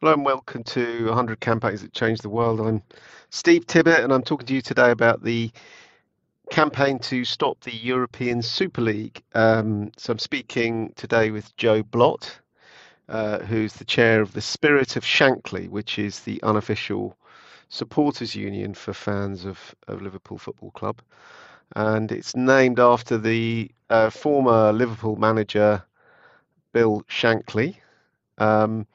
Hello and welcome to 100 Campaigns That Changed the World. I'm Steve Tibbett and I'm talking to you today about the campaign to stop the European Super League. Um, so I'm speaking today with Joe Blott, uh, who's the chair of the Spirit of Shankly, which is the unofficial supporters union for fans of, of Liverpool Football Club. And it's named after the uh, former Liverpool manager Bill Shankly. Um,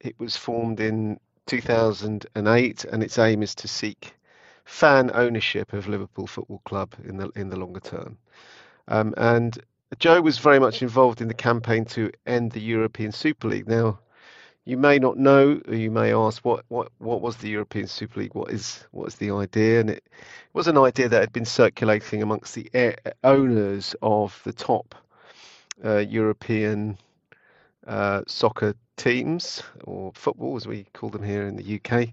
it was formed in 2008, and its aim is to seek fan ownership of Liverpool Football Club in the in the longer term. Um, and Joe was very much involved in the campaign to end the European Super League. Now, you may not know, or you may ask, what what what was the European Super League? What is what is the idea? And it was an idea that had been circulating amongst the owners of the top uh, European uh, soccer teams, or football as we call them here in the UK.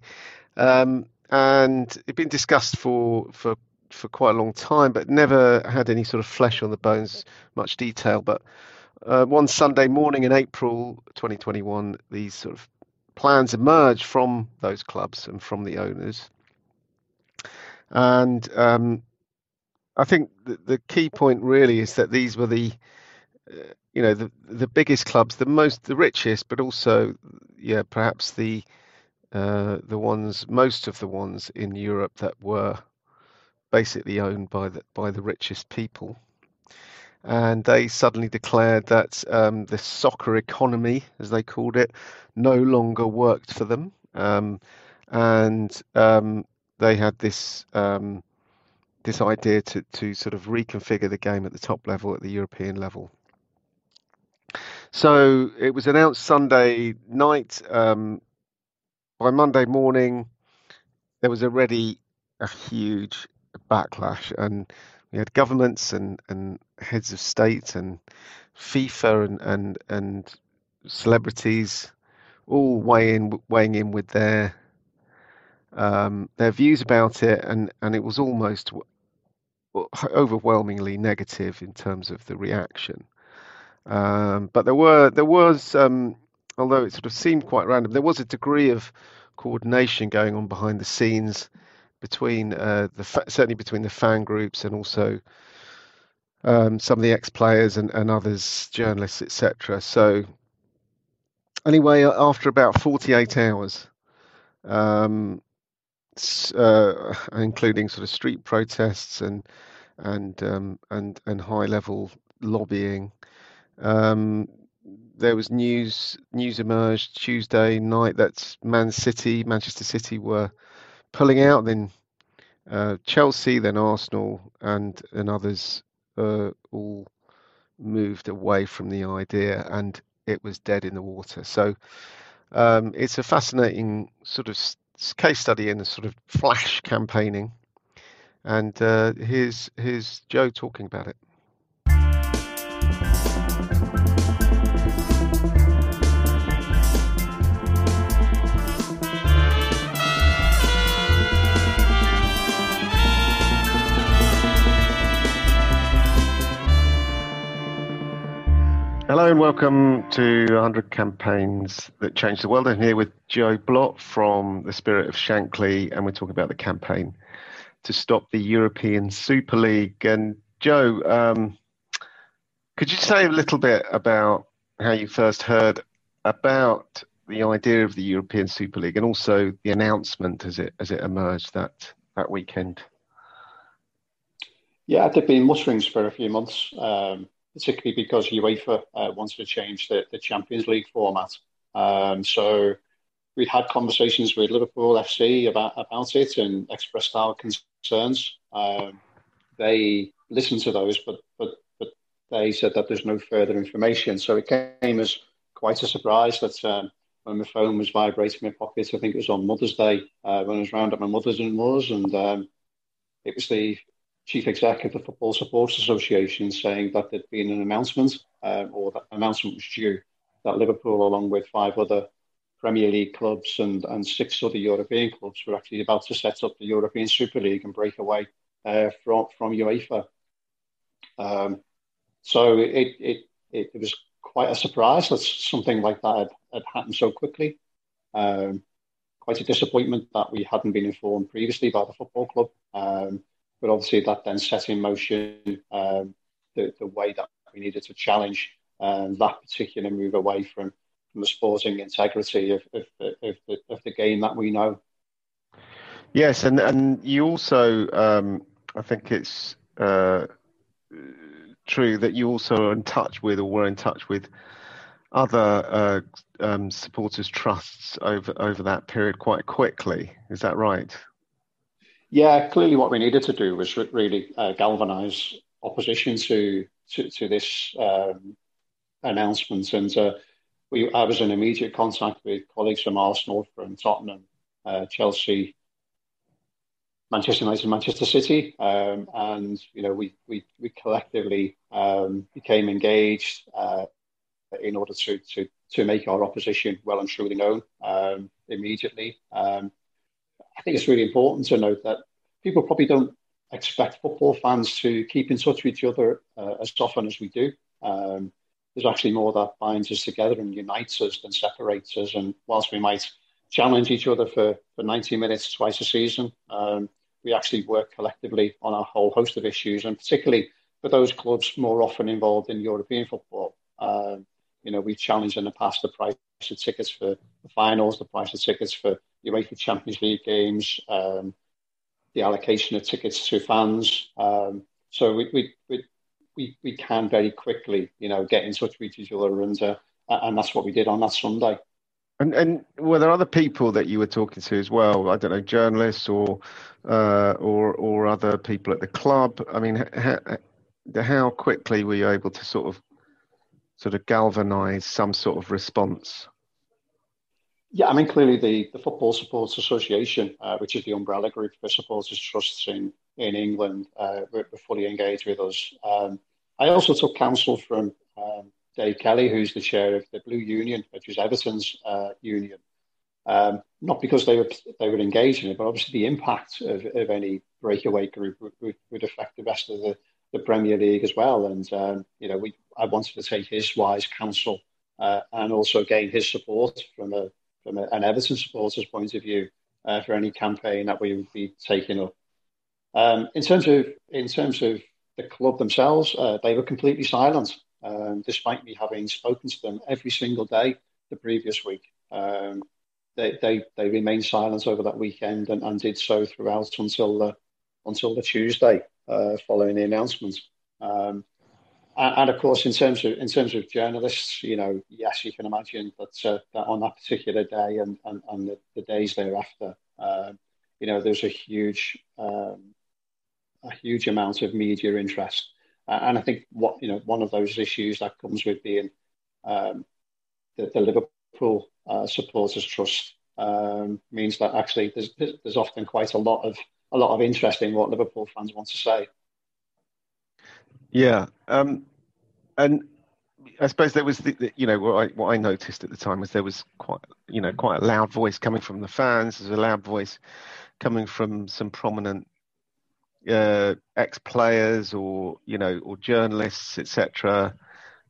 Um, and it'd been discussed for, for for quite a long time, but never had any sort of flesh on the bones, much detail. But uh, one Sunday morning in April 2021, these sort of plans emerged from those clubs and from the owners. And um, I think the, the, key point really is that these were the uh, you know the the biggest clubs, the most the richest, but also yeah perhaps the uh, the ones most of the ones in Europe that were basically owned by the by the richest people, and they suddenly declared that um, the soccer economy, as they called it, no longer worked for them, um, and um, they had this um, this idea to to sort of reconfigure the game at the top level, at the European level. So it was announced Sunday night. Um, by Monday morning, there was already a huge backlash, and we had governments and, and heads of state and FIFA and and, and celebrities all weighing weighing in with their um, their views about it, and and it was almost overwhelmingly negative in terms of the reaction. Um, but there were there was, um, although it sort of seemed quite random, there was a degree of coordination going on behind the scenes between uh, the certainly between the fan groups and also um, some of the ex-players and, and others, journalists, etc. So anyway, after about 48 hours, um, uh, including sort of street protests and and um, and and high-level lobbying. Um, there was news news emerged Tuesday night that Man City, Manchester City were pulling out. Then uh, Chelsea, then Arsenal, and and others uh, all moved away from the idea, and it was dead in the water. So um, it's a fascinating sort of case study in the sort of flash campaigning. And uh, here's here's Joe talking about it. Hello and welcome to 100 Campaigns That Changed the World. I'm here with Joe Blott from the Spirit of Shankly, and we're talking about the campaign to stop the European Super League. And Joe, um, could you say a little bit about how you first heard about the idea of the European Super League and also the announcement as it as it emerged that that weekend? Yeah, there'd been mutterings for a few months. Um, particularly because UEFA uh, wanted to change the, the Champions League format. Um, so we'd had conversations with Liverpool FC about, about it and expressed our concerns. Um, they listened to those, but, but, but they said that there's no further information. So it came as quite a surprise that um, when my phone was vibrating in my pocket, I think it was on Mother's Day, uh, when I was round at my mother's in laws, and um, it was the chief executive of the Football Supporters Association saying that there'd been an announcement, um, or that announcement was due, that Liverpool, along with five other Premier League clubs and, and six other European clubs, were actually about to set up the European Super League and break away uh, from, from UEFA. Um, so it, it, it, it, was quite a surprise that something like that had, had happened so quickly. Um, quite a disappointment that we hadn't been informed previously by the football club. Um, but obviously, that then set in motion um, the, the way that we needed to challenge um, that particular move away from, from the sporting integrity of, of, of, the, of the game that we know. Yes, and, and you also, um, I think it's uh, true that you also are in touch with or were in touch with other uh, um, supporters trusts over over that period quite quickly. Is that right? Yeah, clearly what we needed to do was really uh, galvanise opposition to to, to this um, announcement, and uh, we I was in immediate contact with colleagues from Arsenal, from Tottenham, uh, Chelsea, Manchester United, Manchester City, um, and you know we we we collectively um, became engaged uh, in order to to to make our opposition well and truly known um, immediately. I think it's really important to note that people probably don't expect football fans to keep in touch with each other uh, as often as we do. Um, there's actually more that binds us together and unites us than separates us. And whilst we might challenge each other for, for 90 minutes twice a season, um, we actually work collectively on a whole host of issues, and particularly for those clubs more often involved in European football. Um, you know, we've challenged in the past the price of tickets for the finals, the price of tickets for the UEFA Champions League games, um, the allocation of tickets to fans. Um, so we, we, we, we, we can very quickly, you know, get in touch with each other, and uh, and that's what we did on that Sunday. And and were there other people that you were talking to as well? I don't know, journalists or uh, or or other people at the club. I mean, how, how quickly were you able to sort of sort of galvanise some sort of response? Yeah, I mean, clearly the, the Football Supporters Association, uh, which is the umbrella group for supporters trusts in, in England, uh, were, were, fully engaged with us. Um, I also took counsel from um, Dave Kelly, who's the chair of the Blue Union, which is Everton's uh, union. Um, not because they were they were engaged in it, but obviously the impact of, of any breakaway group would, would, would affect the rest of the, the Premier League as well. And um, you know, we I wanted to take his wise counsel uh, and also gain his support from a from a, an Everton supporter's point of view uh, for any campaign that we would be taking up. Um, in terms of in terms of the club themselves, uh, they were completely silent, um, despite me having spoken to them every single day the previous week. Um, they, they they remained silent over that weekend and, and did so throughout until the until the Tuesday uh, following the announcement. Um, and, of course, in terms of in terms of journalists, you know, yes, you can imagine that, uh, that on that particular day and and, and the, the days thereafter, uh, you know, there's a huge um, a huge amount of media interest, and I think what you know one of those issues that comes with being um, the, the, Liverpool uh, supporters trust um, means that actually there's there's often quite a lot of a lot of interest in what Liverpool fans want to say. Yeah, um, and I suppose there was the, the, you know what I what I noticed at the time was there was quite you know quite a loud voice coming from the fans. There's a loud voice coming from some prominent uh, ex-players or you know or journalists, etc.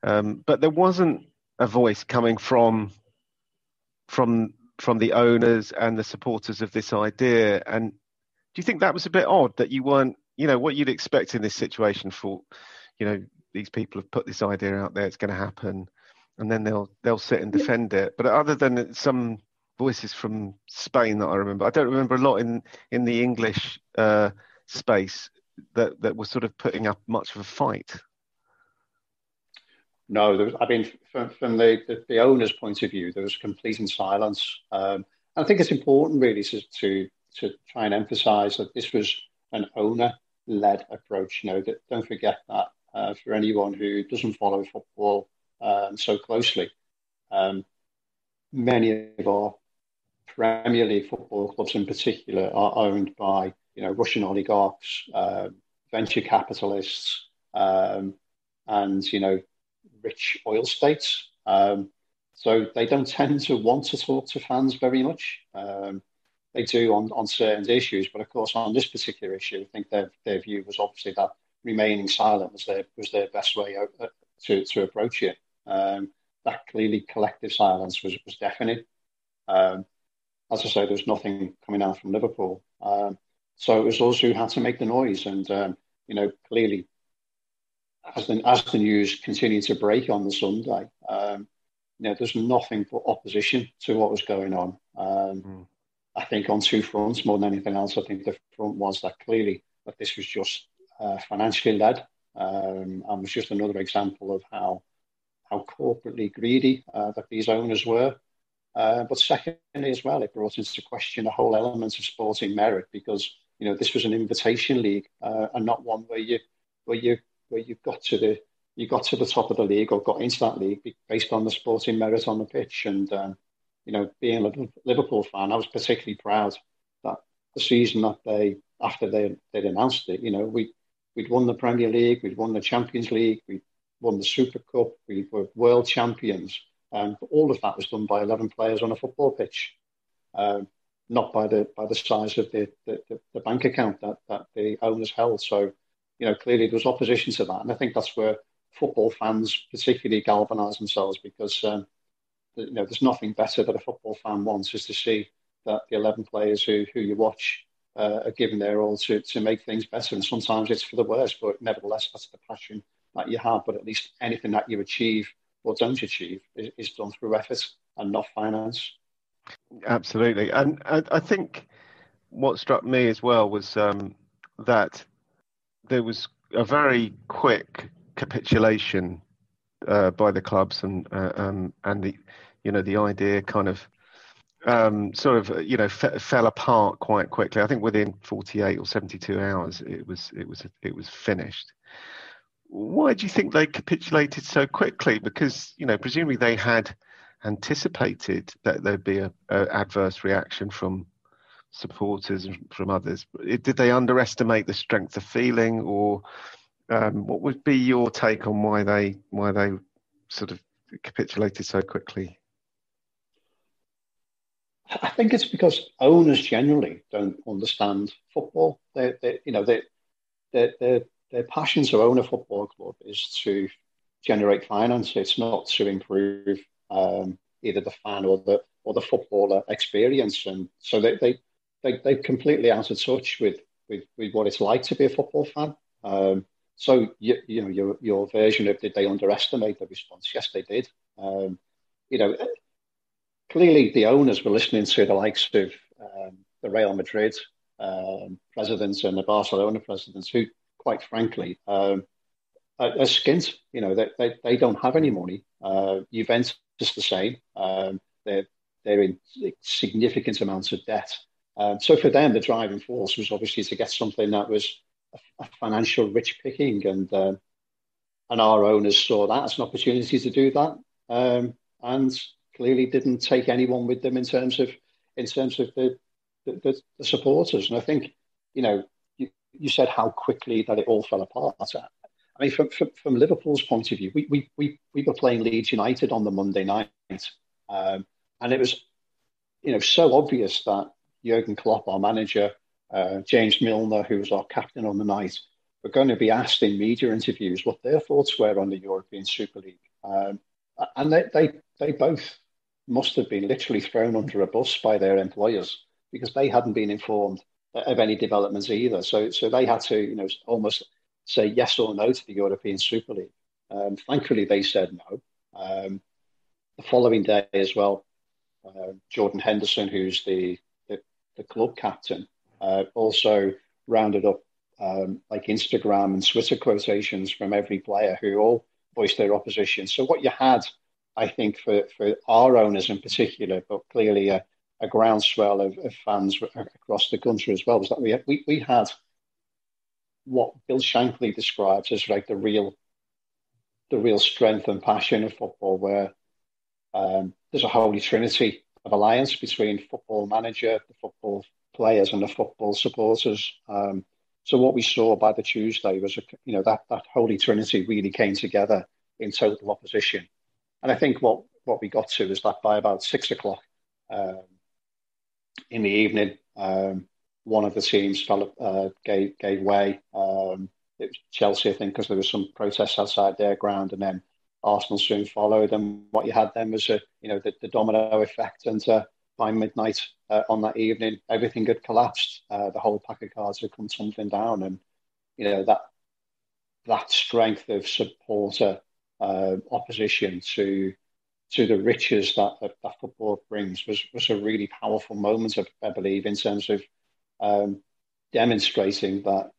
Um, but there wasn't a voice coming from from from the owners and the supporters of this idea. And do you think that was a bit odd that you weren't, you know, what you'd expect in this situation for, you know, these people have put this idea out there, it's going to happen, and then they'll they'll sit and defend it. But other than some voices from Spain that I remember, I don't remember a lot in in the English uh, space that that was sort of putting up much of a fight. No, there was, I mean, from, from the, the, the, owner's point of view, there was complete silence. Um, I think it's important really to, to to try and emphasise that this was an owner-led approach. You know, that, don't forget that uh, for anyone who doesn't follow football um, so closely, um, many of our Premier League football clubs in particular are owned by you know Russian oligarchs, uh, venture capitalists, um, and you know rich oil states. Um, so they don't tend to want to talk to fans very much. Um, they do on, on certain issues. But of course, on this particular issue, I think their, their view was obviously that remaining silent was their, was their best way uh, to, to approach it. Um, that clearly collective silence was, was deafening. Um, as I say, there was nothing coming out from Liverpool. Um, so it was those who had to make the noise. And, um, you know, clearly, as the, as the news continued to break on the Sunday, um, you know, there's nothing but opposition to what was going on. Mm. I think on two fronts more than anything else. I think the front was that clearly that this was just uh, financially led um, and was just another example of how how corporately greedy uh, that these owners were. Uh, but secondly, as well, it brought into question a whole element of sporting merit because you know this was an invitation league uh, and not one where you where you where you got to the you got to the top of the league or got into that league based on the sporting merit on the pitch. And um, you know, being a Liverpool fan, I was particularly proud that the season that they after they they'd announced it, you know, we we'd won the Premier League, we'd won the Champions League, we won the Super Cup, we were world champions. Um, all of that was done by 11 players on a football pitch, um, not by the by the size of the, the, the, bank account that, that the owners held. So, you know, clearly there was opposition to that. And I think that's where football fans particularly galvanise themselves because, um, you know, there's nothing better that a football fan wants is to see that the 11 players who, who you watch uh, are given their all to, to make things better. And sometimes it's for the worse, but nevertheless, that's the passion that you have. But at least anything that you achieve or don't achieve is, is done through effort and not finance. Absolutely. And I, I think what struck me as well was um, that there was a very quick capitulation uh, by the clubs and uh, um, and the you know the idea kind of um, sort of you know f- fell apart quite quickly. I think within 48 or 72 hours it was it was it was finished why do you think they capitulated so quickly? Because you know, presumably they had anticipated that there'd be a, a adverse reaction from supporters and from others. Did they underestimate the strength of feeling, or um, what would be your take on why they why they sort of capitulated so quickly? I think it's because owners generally don't understand football. They, they you know, they, they, they're their passion to own a football club is to generate finance. It's not to improve um, either the fan or the or the footballer experience. And so they they they they're completely out of touch with with, with what it's like to be a football fan. Um, so you, you know your your version of did they underestimate the response? Yes, they did. Um, you know, clearly the owners were listening to the likes of um, the Real Madrid um, presidents and the Barcelona presidents who quite frankly, um, are, are skint. You know, they, they, they, don't have any money. Uh, Juventus the same. Um, they're, they're in significant amounts of debt. Um, so for them, the driving force was obviously to get something that was a, a financial rich picking, and uh, and our owners saw that as an opportunity to do that, um, and clearly didn't take anyone with them in terms of in terms of the the, the supporters. And I think you know you said how quickly that it all fell apart. I mean, from, from, from Liverpool's point of view, we, we, we, we were playing Leeds United on the Monday night, um, and it was, you know, so obvious that Jurgen Klopp, our manager, uh, James Milner, who was our captain on the night, were going to be asked in media interviews what their thoughts were on the European Super League, um, and they, they they both must have been literally thrown under a bus by their employers because they hadn't been informed of any developments either. So, so they had to, you know, almost say yes or no to the European Super League. Um, thankfully, they said no. Um, the following day as well, uh, Jordan Henderson, who's the, the, the club captain, uh, also rounded up um, like Instagram and Twitter quotations from every player who all voiced their opposition. So what you had, I think, for, for our owners in particular, but clearly a, a groundswell of, of fans across the country as well was that we, we, we had what Bill Shankly describes as like the real the real strength and passion of football, where um, there's a holy trinity of alliance between football manager, the football players, and the football supporters. Um, so what we saw by the Tuesday was, you know, that that holy trinity really came together in total opposition. And I think what what we got to is that by about six o'clock, um, in the evening, um, one of the teams fell, uh, gave, gave way. Um, it was Chelsea, I think, because there was some protests outside their ground, and then Arsenal soon followed. And what you had then was a, you know, the, the domino effect. And uh, by midnight, uh, on that evening, everything had collapsed. Uh, the whole pack of cards had come tumbling down, and you know that that strength of supporter uh, opposition to to the riches that, that, that football brings was was a really powerful moment, I, I believe, in terms of um, demonstrating that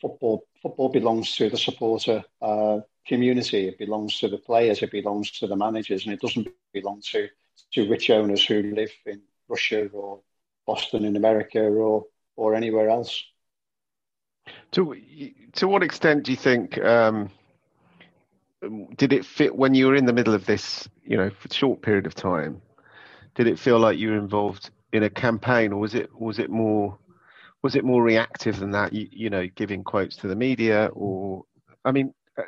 football football belongs to the supporter uh, community. It belongs to the players. It belongs to the managers, and it doesn't belong to to rich owners who live in Russia or Boston in America or or anywhere else. To to what extent do you think um, did it fit when you were in the middle of this, you know, short period of time? Did it feel like you were involved in a campaign, or was it was it more was it more reactive than that? You, you know, giving quotes to the media, or I mean, uh,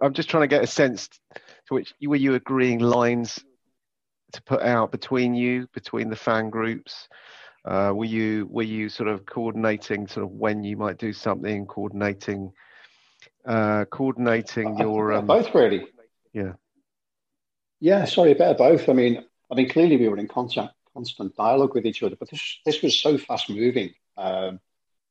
I'm just trying to get a sense to which were you agreeing lines to put out between you, between the fan groups? Uh, were you were you sort of coordinating sort of when you might do something, coordinating uh, coordinating your um, both really? Yeah. Yeah, sorry, a bit of both. I mean, I mean, clearly we were in constant constant dialogue with each other, but this this was so fast moving. Um,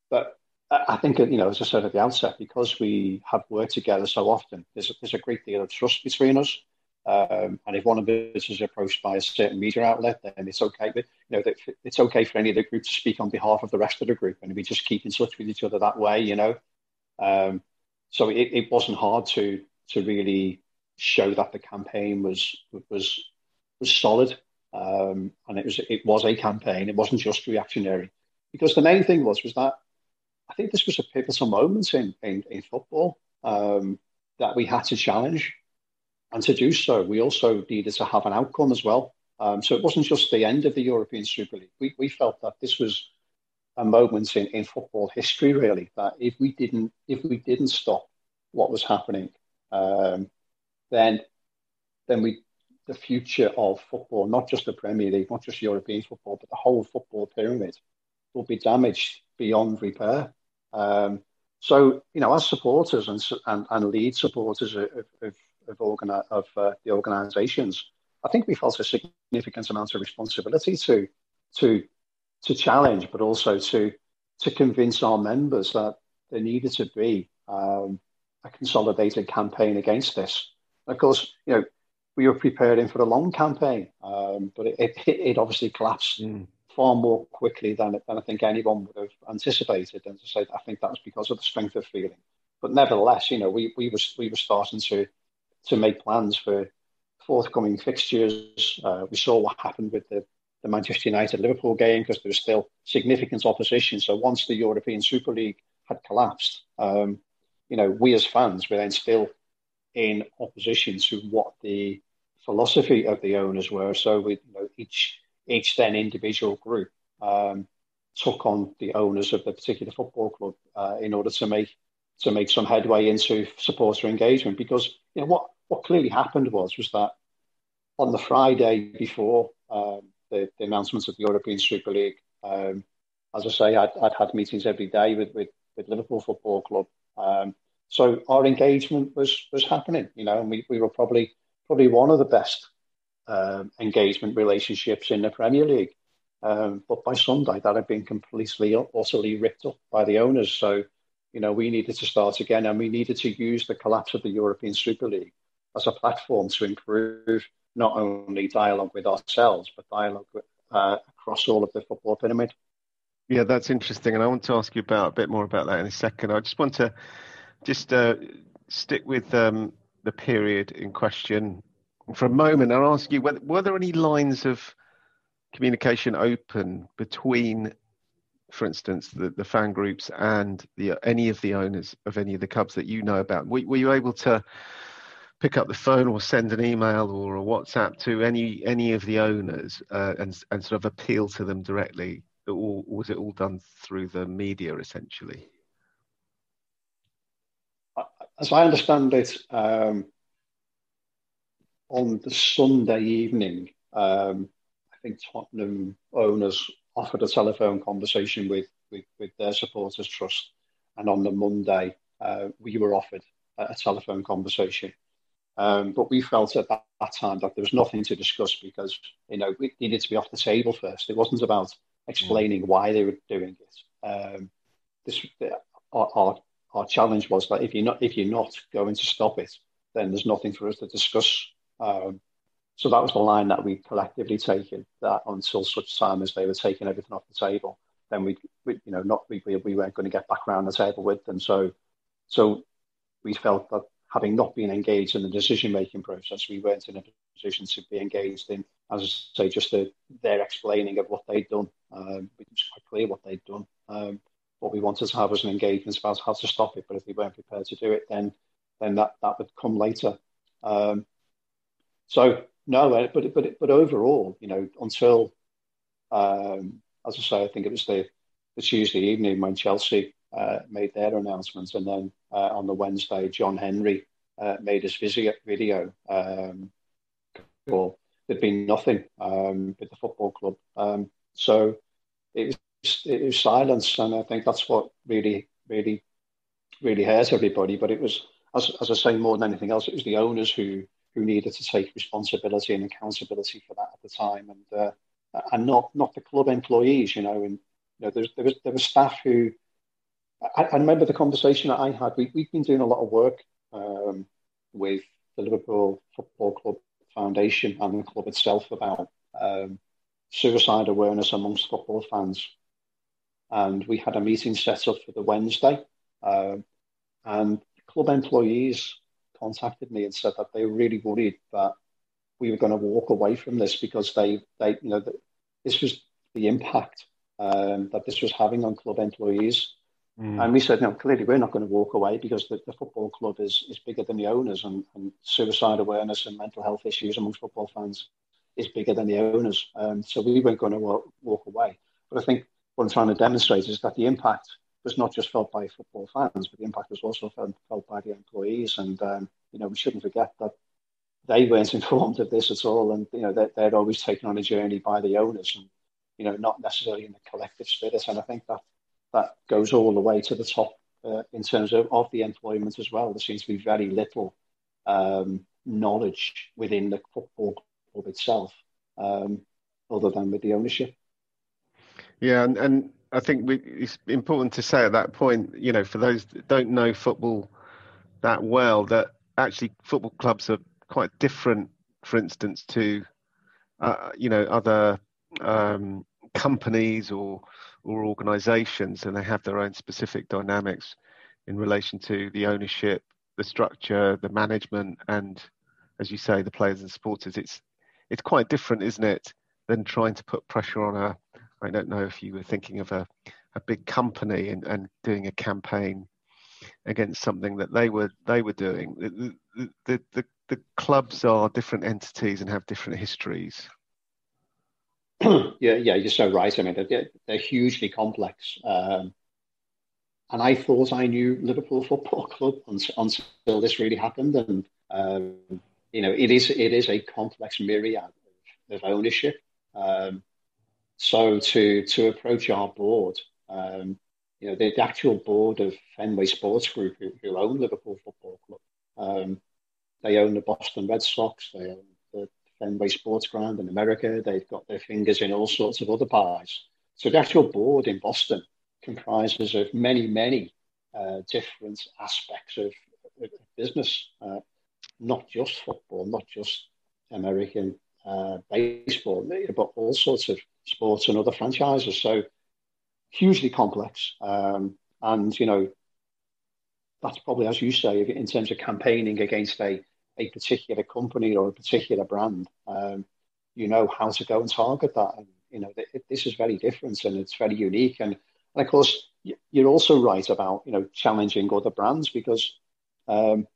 but I think, you know, as I said at the outset, because we have worked together so often, there's a, there's a great deal of trust between us. Um, and if one of us is approached by a certain media outlet, then it's okay. But, you know, it's okay for any of the group to speak on behalf of the rest of the group, and we just keep in touch with each other that way. You know, um, so it, it wasn't hard to to really show that the campaign was was was solid, um, and it was it was a campaign. It wasn't just reactionary, because the main thing was was that I think this was a pivotal moment in in, in football um, that we had to challenge and to do so, we also needed to have an outcome as well. Um, so it wasn't just the end of the European Super League. We, we felt that this was a moment in, in football history, really, that if we didn't if we didn't stop what was happening, um, then then we the future of football, not just the Premier League, not just European football, but the whole football pyramid, will be damaged beyond repair. Um, so, you know, as supporters and and, and lead supporters of, of, of, organi- of uh, the organisations, I think we felt a significant amount of responsibility to to to challenge, but also to to convince our members that there needed to be um, a consolidated campaign against this. Of course, you know, we were preparing for a long campaign, um, but it, it, it, obviously collapsed mm. far more quickly than, than I think anyone would have anticipated. And to say, I think that was because of the strength of feeling. But nevertheless, you know, we, we, was, we were starting to to make plans for forthcoming fixtures. Uh, we saw what happened with the, the Manchester United Liverpool game because there was still significant opposition. So once the European Super League had collapsed, um, you know, we as fans were then still in opposition to what the philosophy of the owners were. So we, you know, each each then individual group um, took on the owners of the particular football club uh, in order to make to make some headway into supporter engagement. Because you know what what clearly happened was was that on the Friday before um, the, the announcement of the European Super League, um, as I say, I'd, I'd, had meetings every day with, with, with Liverpool Football Club. Um, so our engagement was was happening, you know, and we, we were probably probably one of the best um, engagement relationships in the Premier League. Um, but by Sunday, that had been completely, utterly ripped up by the owners. So, you know, we needed to start again, and we needed to use the collapse of the European Super League as a platform to improve not only dialogue with ourselves, but dialogue uh, across all of the football pyramid. Yeah, that's interesting, and I want to ask you about a bit more about that in a second. I just want to just uh, stick with um, the period in question for a moment and ask you: were, were there any lines of communication open between, for instance, the, the fan groups and the any of the owners of any of the clubs that you know about? Were, were you able to pick up the phone or send an email or a WhatsApp to any any of the owners uh, and and sort of appeal to them directly, or was it all done through the media essentially? As I understand it, um, on the Sunday evening, um, I think Tottenham owners offered a telephone conversation with with, with their supporters trust, and on the Monday uh, we were offered a, a telephone conversation um, but we felt at that, that, time that there was nothing to discuss because you know it needed to be off the table first. It wasn't about explaining mm. why they were doing it. Um, this our, our, our challenge was that if you're not if you're not going to stop it, then there's nothing for us to discuss. Um, so that was the line that we collectively taken. That until such time as they were taking everything off the table, then we, we you know, not we, we weren't going to get back around the table with them. So, so we felt that having not been engaged in the decision making process, we weren't in a position to be engaged in, as I say, just the, their explaining of what they'd done. Um, it was quite clear what they'd done. Um, what we wanted to have was an engagement about how to stop it, but if they weren't prepared to do it, then then that, that would come later. Um, so no, uh, but but but overall, you know, until um, as I say, I think it was the, the Tuesday evening when Chelsea uh, made their announcements, and then on the Wednesday, John Henry uh, made his video. video um, there'd been nothing um, with the football club, um, so it was it was silence, and I think that's what really really really hurt everybody. But it was, as as I say, more than anything else, it was the owners who who needed to take responsibility and accountability for that at the time, and uh, and not not the club employees. You know, and you know, there, there was there was staff who. I, I, remember the conversation that I had. We, we've been doing a lot of work um, with the Liverpool Football Club Foundation and the club itself about um, suicide awareness amongst football fans. And we had a meeting set up for the Wednesday, uh, and club employees contacted me and said that they were really worried that we were going to walk away from this because they, they you know, this was the impact um, that this was having on club employees. Mm. And we said, no, clearly we're not going to walk away because the, the football club is, is bigger than the owners and, and suicide awareness and mental health issues amongst football fans is bigger than the owners. Um, so we weren't going to walk, walk away. But I think what I'm trying to demonstrate is that the impact was not just felt by football fans, but the impact was also felt, felt by the employees. And um, you know, we shouldn't forget that they weren't informed of this at all, and you know, they're, they're always taken on a journey by the owners, and you know, not necessarily in the collective spirit. And I think that that goes all the way to the top uh, in terms of, of the employment as well. There seems to be very little um, knowledge within the football club itself, um, other than with the ownership. Yeah, and, and I think we, it's important to say at that point, you know, for those that don't know football that well, that actually football clubs are quite different, for instance, to uh, you know other um, companies or or organisations, and they have their own specific dynamics in relation to the ownership, the structure, the management, and as you say, the players and supporters. It's it's quite different, isn't it, than trying to put pressure on a I don't know if you were thinking of a, a big company and, and doing a campaign against something that they were they were doing. The, the, the, the clubs are different entities and have different histories. yeah, yeah, you're so right. I mean, they're, they're hugely complex. Um, and I thought I knew Liverpool Football Club until this really happened. And um, you know, it is it is a complex myriad of, of ownership. Um, so to to approach our board, um, you know, the, the, actual board of Fenway Sports Group, who, who own Liverpool Football Club, um, they own the Boston Red Sox, they own Fenway Sports Ground in America. They've got their fingers in all sorts of other pies. So the actual board in Boston comprises of many, many uh, different aspects of, of business, uh, not just football, not just American uh, baseball, but all sorts of sports and other franchises. So hugely complex. Um, and, you know, that's probably, as you say, in terms of campaigning against a, a particular company or a particular brand, um, you know how to go and target that. And, you know, it, this is very different and it's very unique. And, and of course, you're also right about, you know, challenging other brands because, um,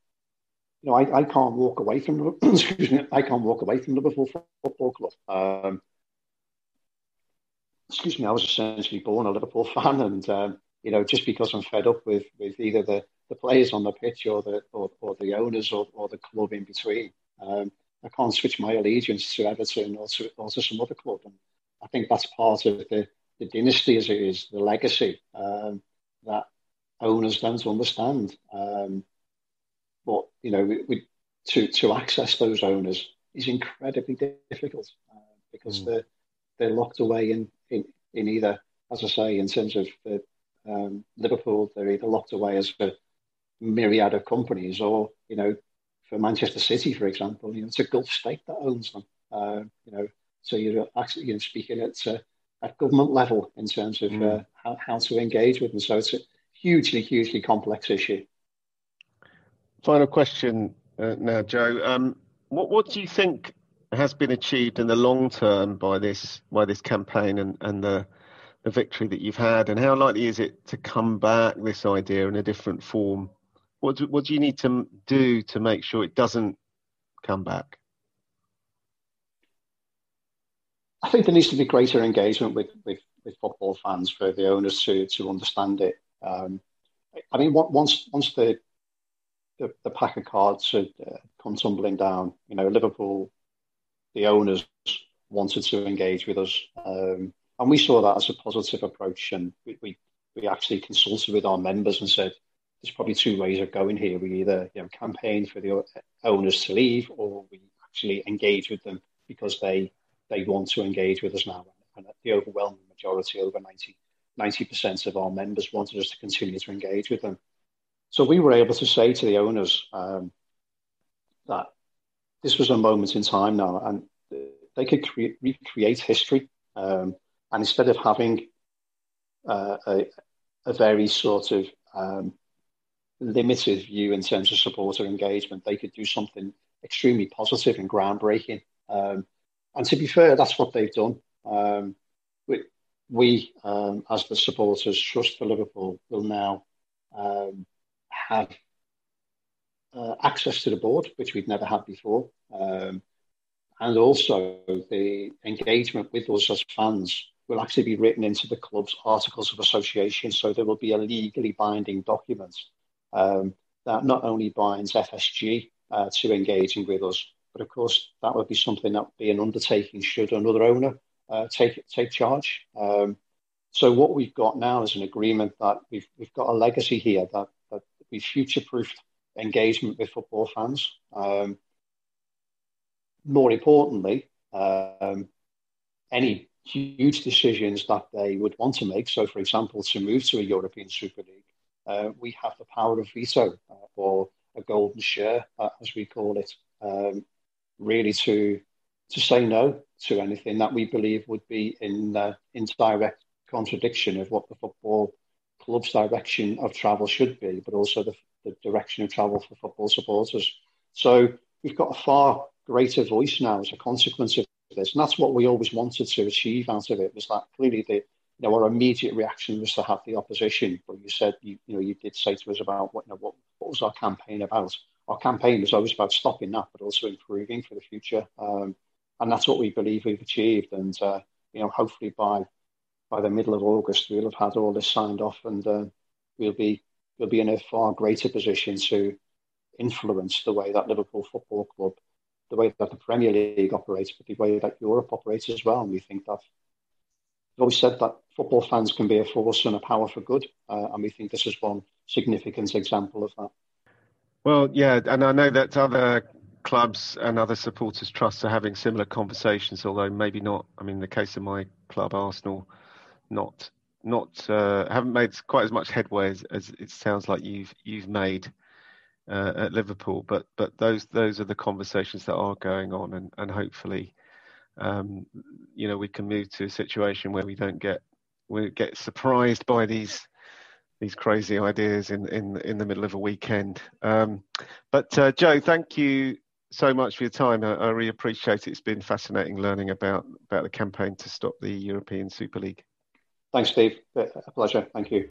you know, I, I can't walk away from excuse me, I can't walk away from Liverpool Football Club. Um, excuse me, I was essentially born a Liverpool fan, and um, you know, just because I'm fed up with with either the, the players on the pitch or the or, or the owners or, or the club in between, um, I can't switch my allegiance to Everton or to, or to some other club, and I think that's part of the the dynasty as it is, the legacy um, that owners don't understand. Um, but you know, we, we, to to access those owners is incredibly difficult uh, because mm. they're they're locked away in, in in either, as I say, in terms of the, um, Liverpool, they're either locked away as a myriad of companies, or you know, for Manchester City, for example, you know, it's a Gulf state that owns them. Uh, you know, so you're actually you know speaking at uh, at government level in terms of mm. uh, how, how to engage with them. So it's a hugely, hugely complex issue. Final question uh, now, Joe. Um, what what do you think has been achieved in the long term by this by this campaign and, and the the victory that you've had, and how likely is it to come back this idea in a different form? What do, what do you need to do to make sure it doesn't come back? I think there needs to be greater engagement with, with, with football fans for the owners to to understand it. Um, I mean, once once the the, the pack of cards had uh, come tumbling down, you know, Liverpool, the owners wanted to engage with us, um, and we saw that as a positive approach. And we, we we actually consulted with our members and said, "There's probably two ways of going here. We either you know campaign for the owners to leave, or we actually engage with them because they they want to engage with us now. And the overwhelming majority, over 90, percent of our members wanted us to continue to engage with them. So we were able to say to the owners um, that this was a moment in time now and they could cre- recreate history. Um, and instead of having uh, a, a, very sort of um, limited view in terms of supporter engagement, they could do something extremely positive and groundbreaking. Um, and to be fair, that's what they've done. Um, we, we um, as the supporters, Trust for Liverpool, will now um, have uh, access to the board, which we've never had before. Um, and also, the engagement with us as fans will actually be written into the club's articles of association. So there will be a legally binding document um, that not only binds FSG uh, to engaging with us, but of course, that would be something that would be an undertaking should another owner uh, take take charge. Um, so what we've got now is an agreement that we've we've got a legacy here that that we future proofed engagement with football fans. Um, more importantly, um, any huge decisions that they would want to make. So, for example, to move to a European Super League, uh, we have the power of veto uh, or a golden share, uh, as we call it. Um, really to to say no to anything that we believe would be in uh, in direct contradiction of what the football club's direction of travel should be, but also the, the direction of travel for football supporters. So we've got a far greater voice now as a consequence of this, and that's what we always wanted to achieve out of it. Was that clearly the know, our immediate reaction was to have the opposition. But you said, you, you know, you did say to us about what, you know, what, what was our campaign about? our campaign was always about stopping that, but also improving for the future. Um, and that's what we believe we've achieved. And uh, you know, hopefully by by the middle of August, we'll have had all this signed off, and uh, we'll be we'll be in a far greater position to influence the way that Liverpool Football Club, the way that the Premier League operates, but the way that Europe operates as well. And we think that always said that football fans can be a force and a power for good, uh, and we think this is one significant example of that. Well, yeah, and I know that other clubs and other supporters trusts are having similar conversations, although maybe not. I mean, in the case of my club, Arsenal, not not uh, haven't made quite as much headway as, as, it sounds like you've you've made uh, at Liverpool. But but those those are the conversations that are going on, and and hopefully, um, you know, we can move to a situation where we don't get we get surprised by these these crazy ideas in in in the middle of a weekend. Um, but uh, Joe, thank you so much for your time. I, I, really appreciate it. It's been fascinating learning about about the campaign to stop the European Super League. Thanks, Steve. A pleasure. Thank you.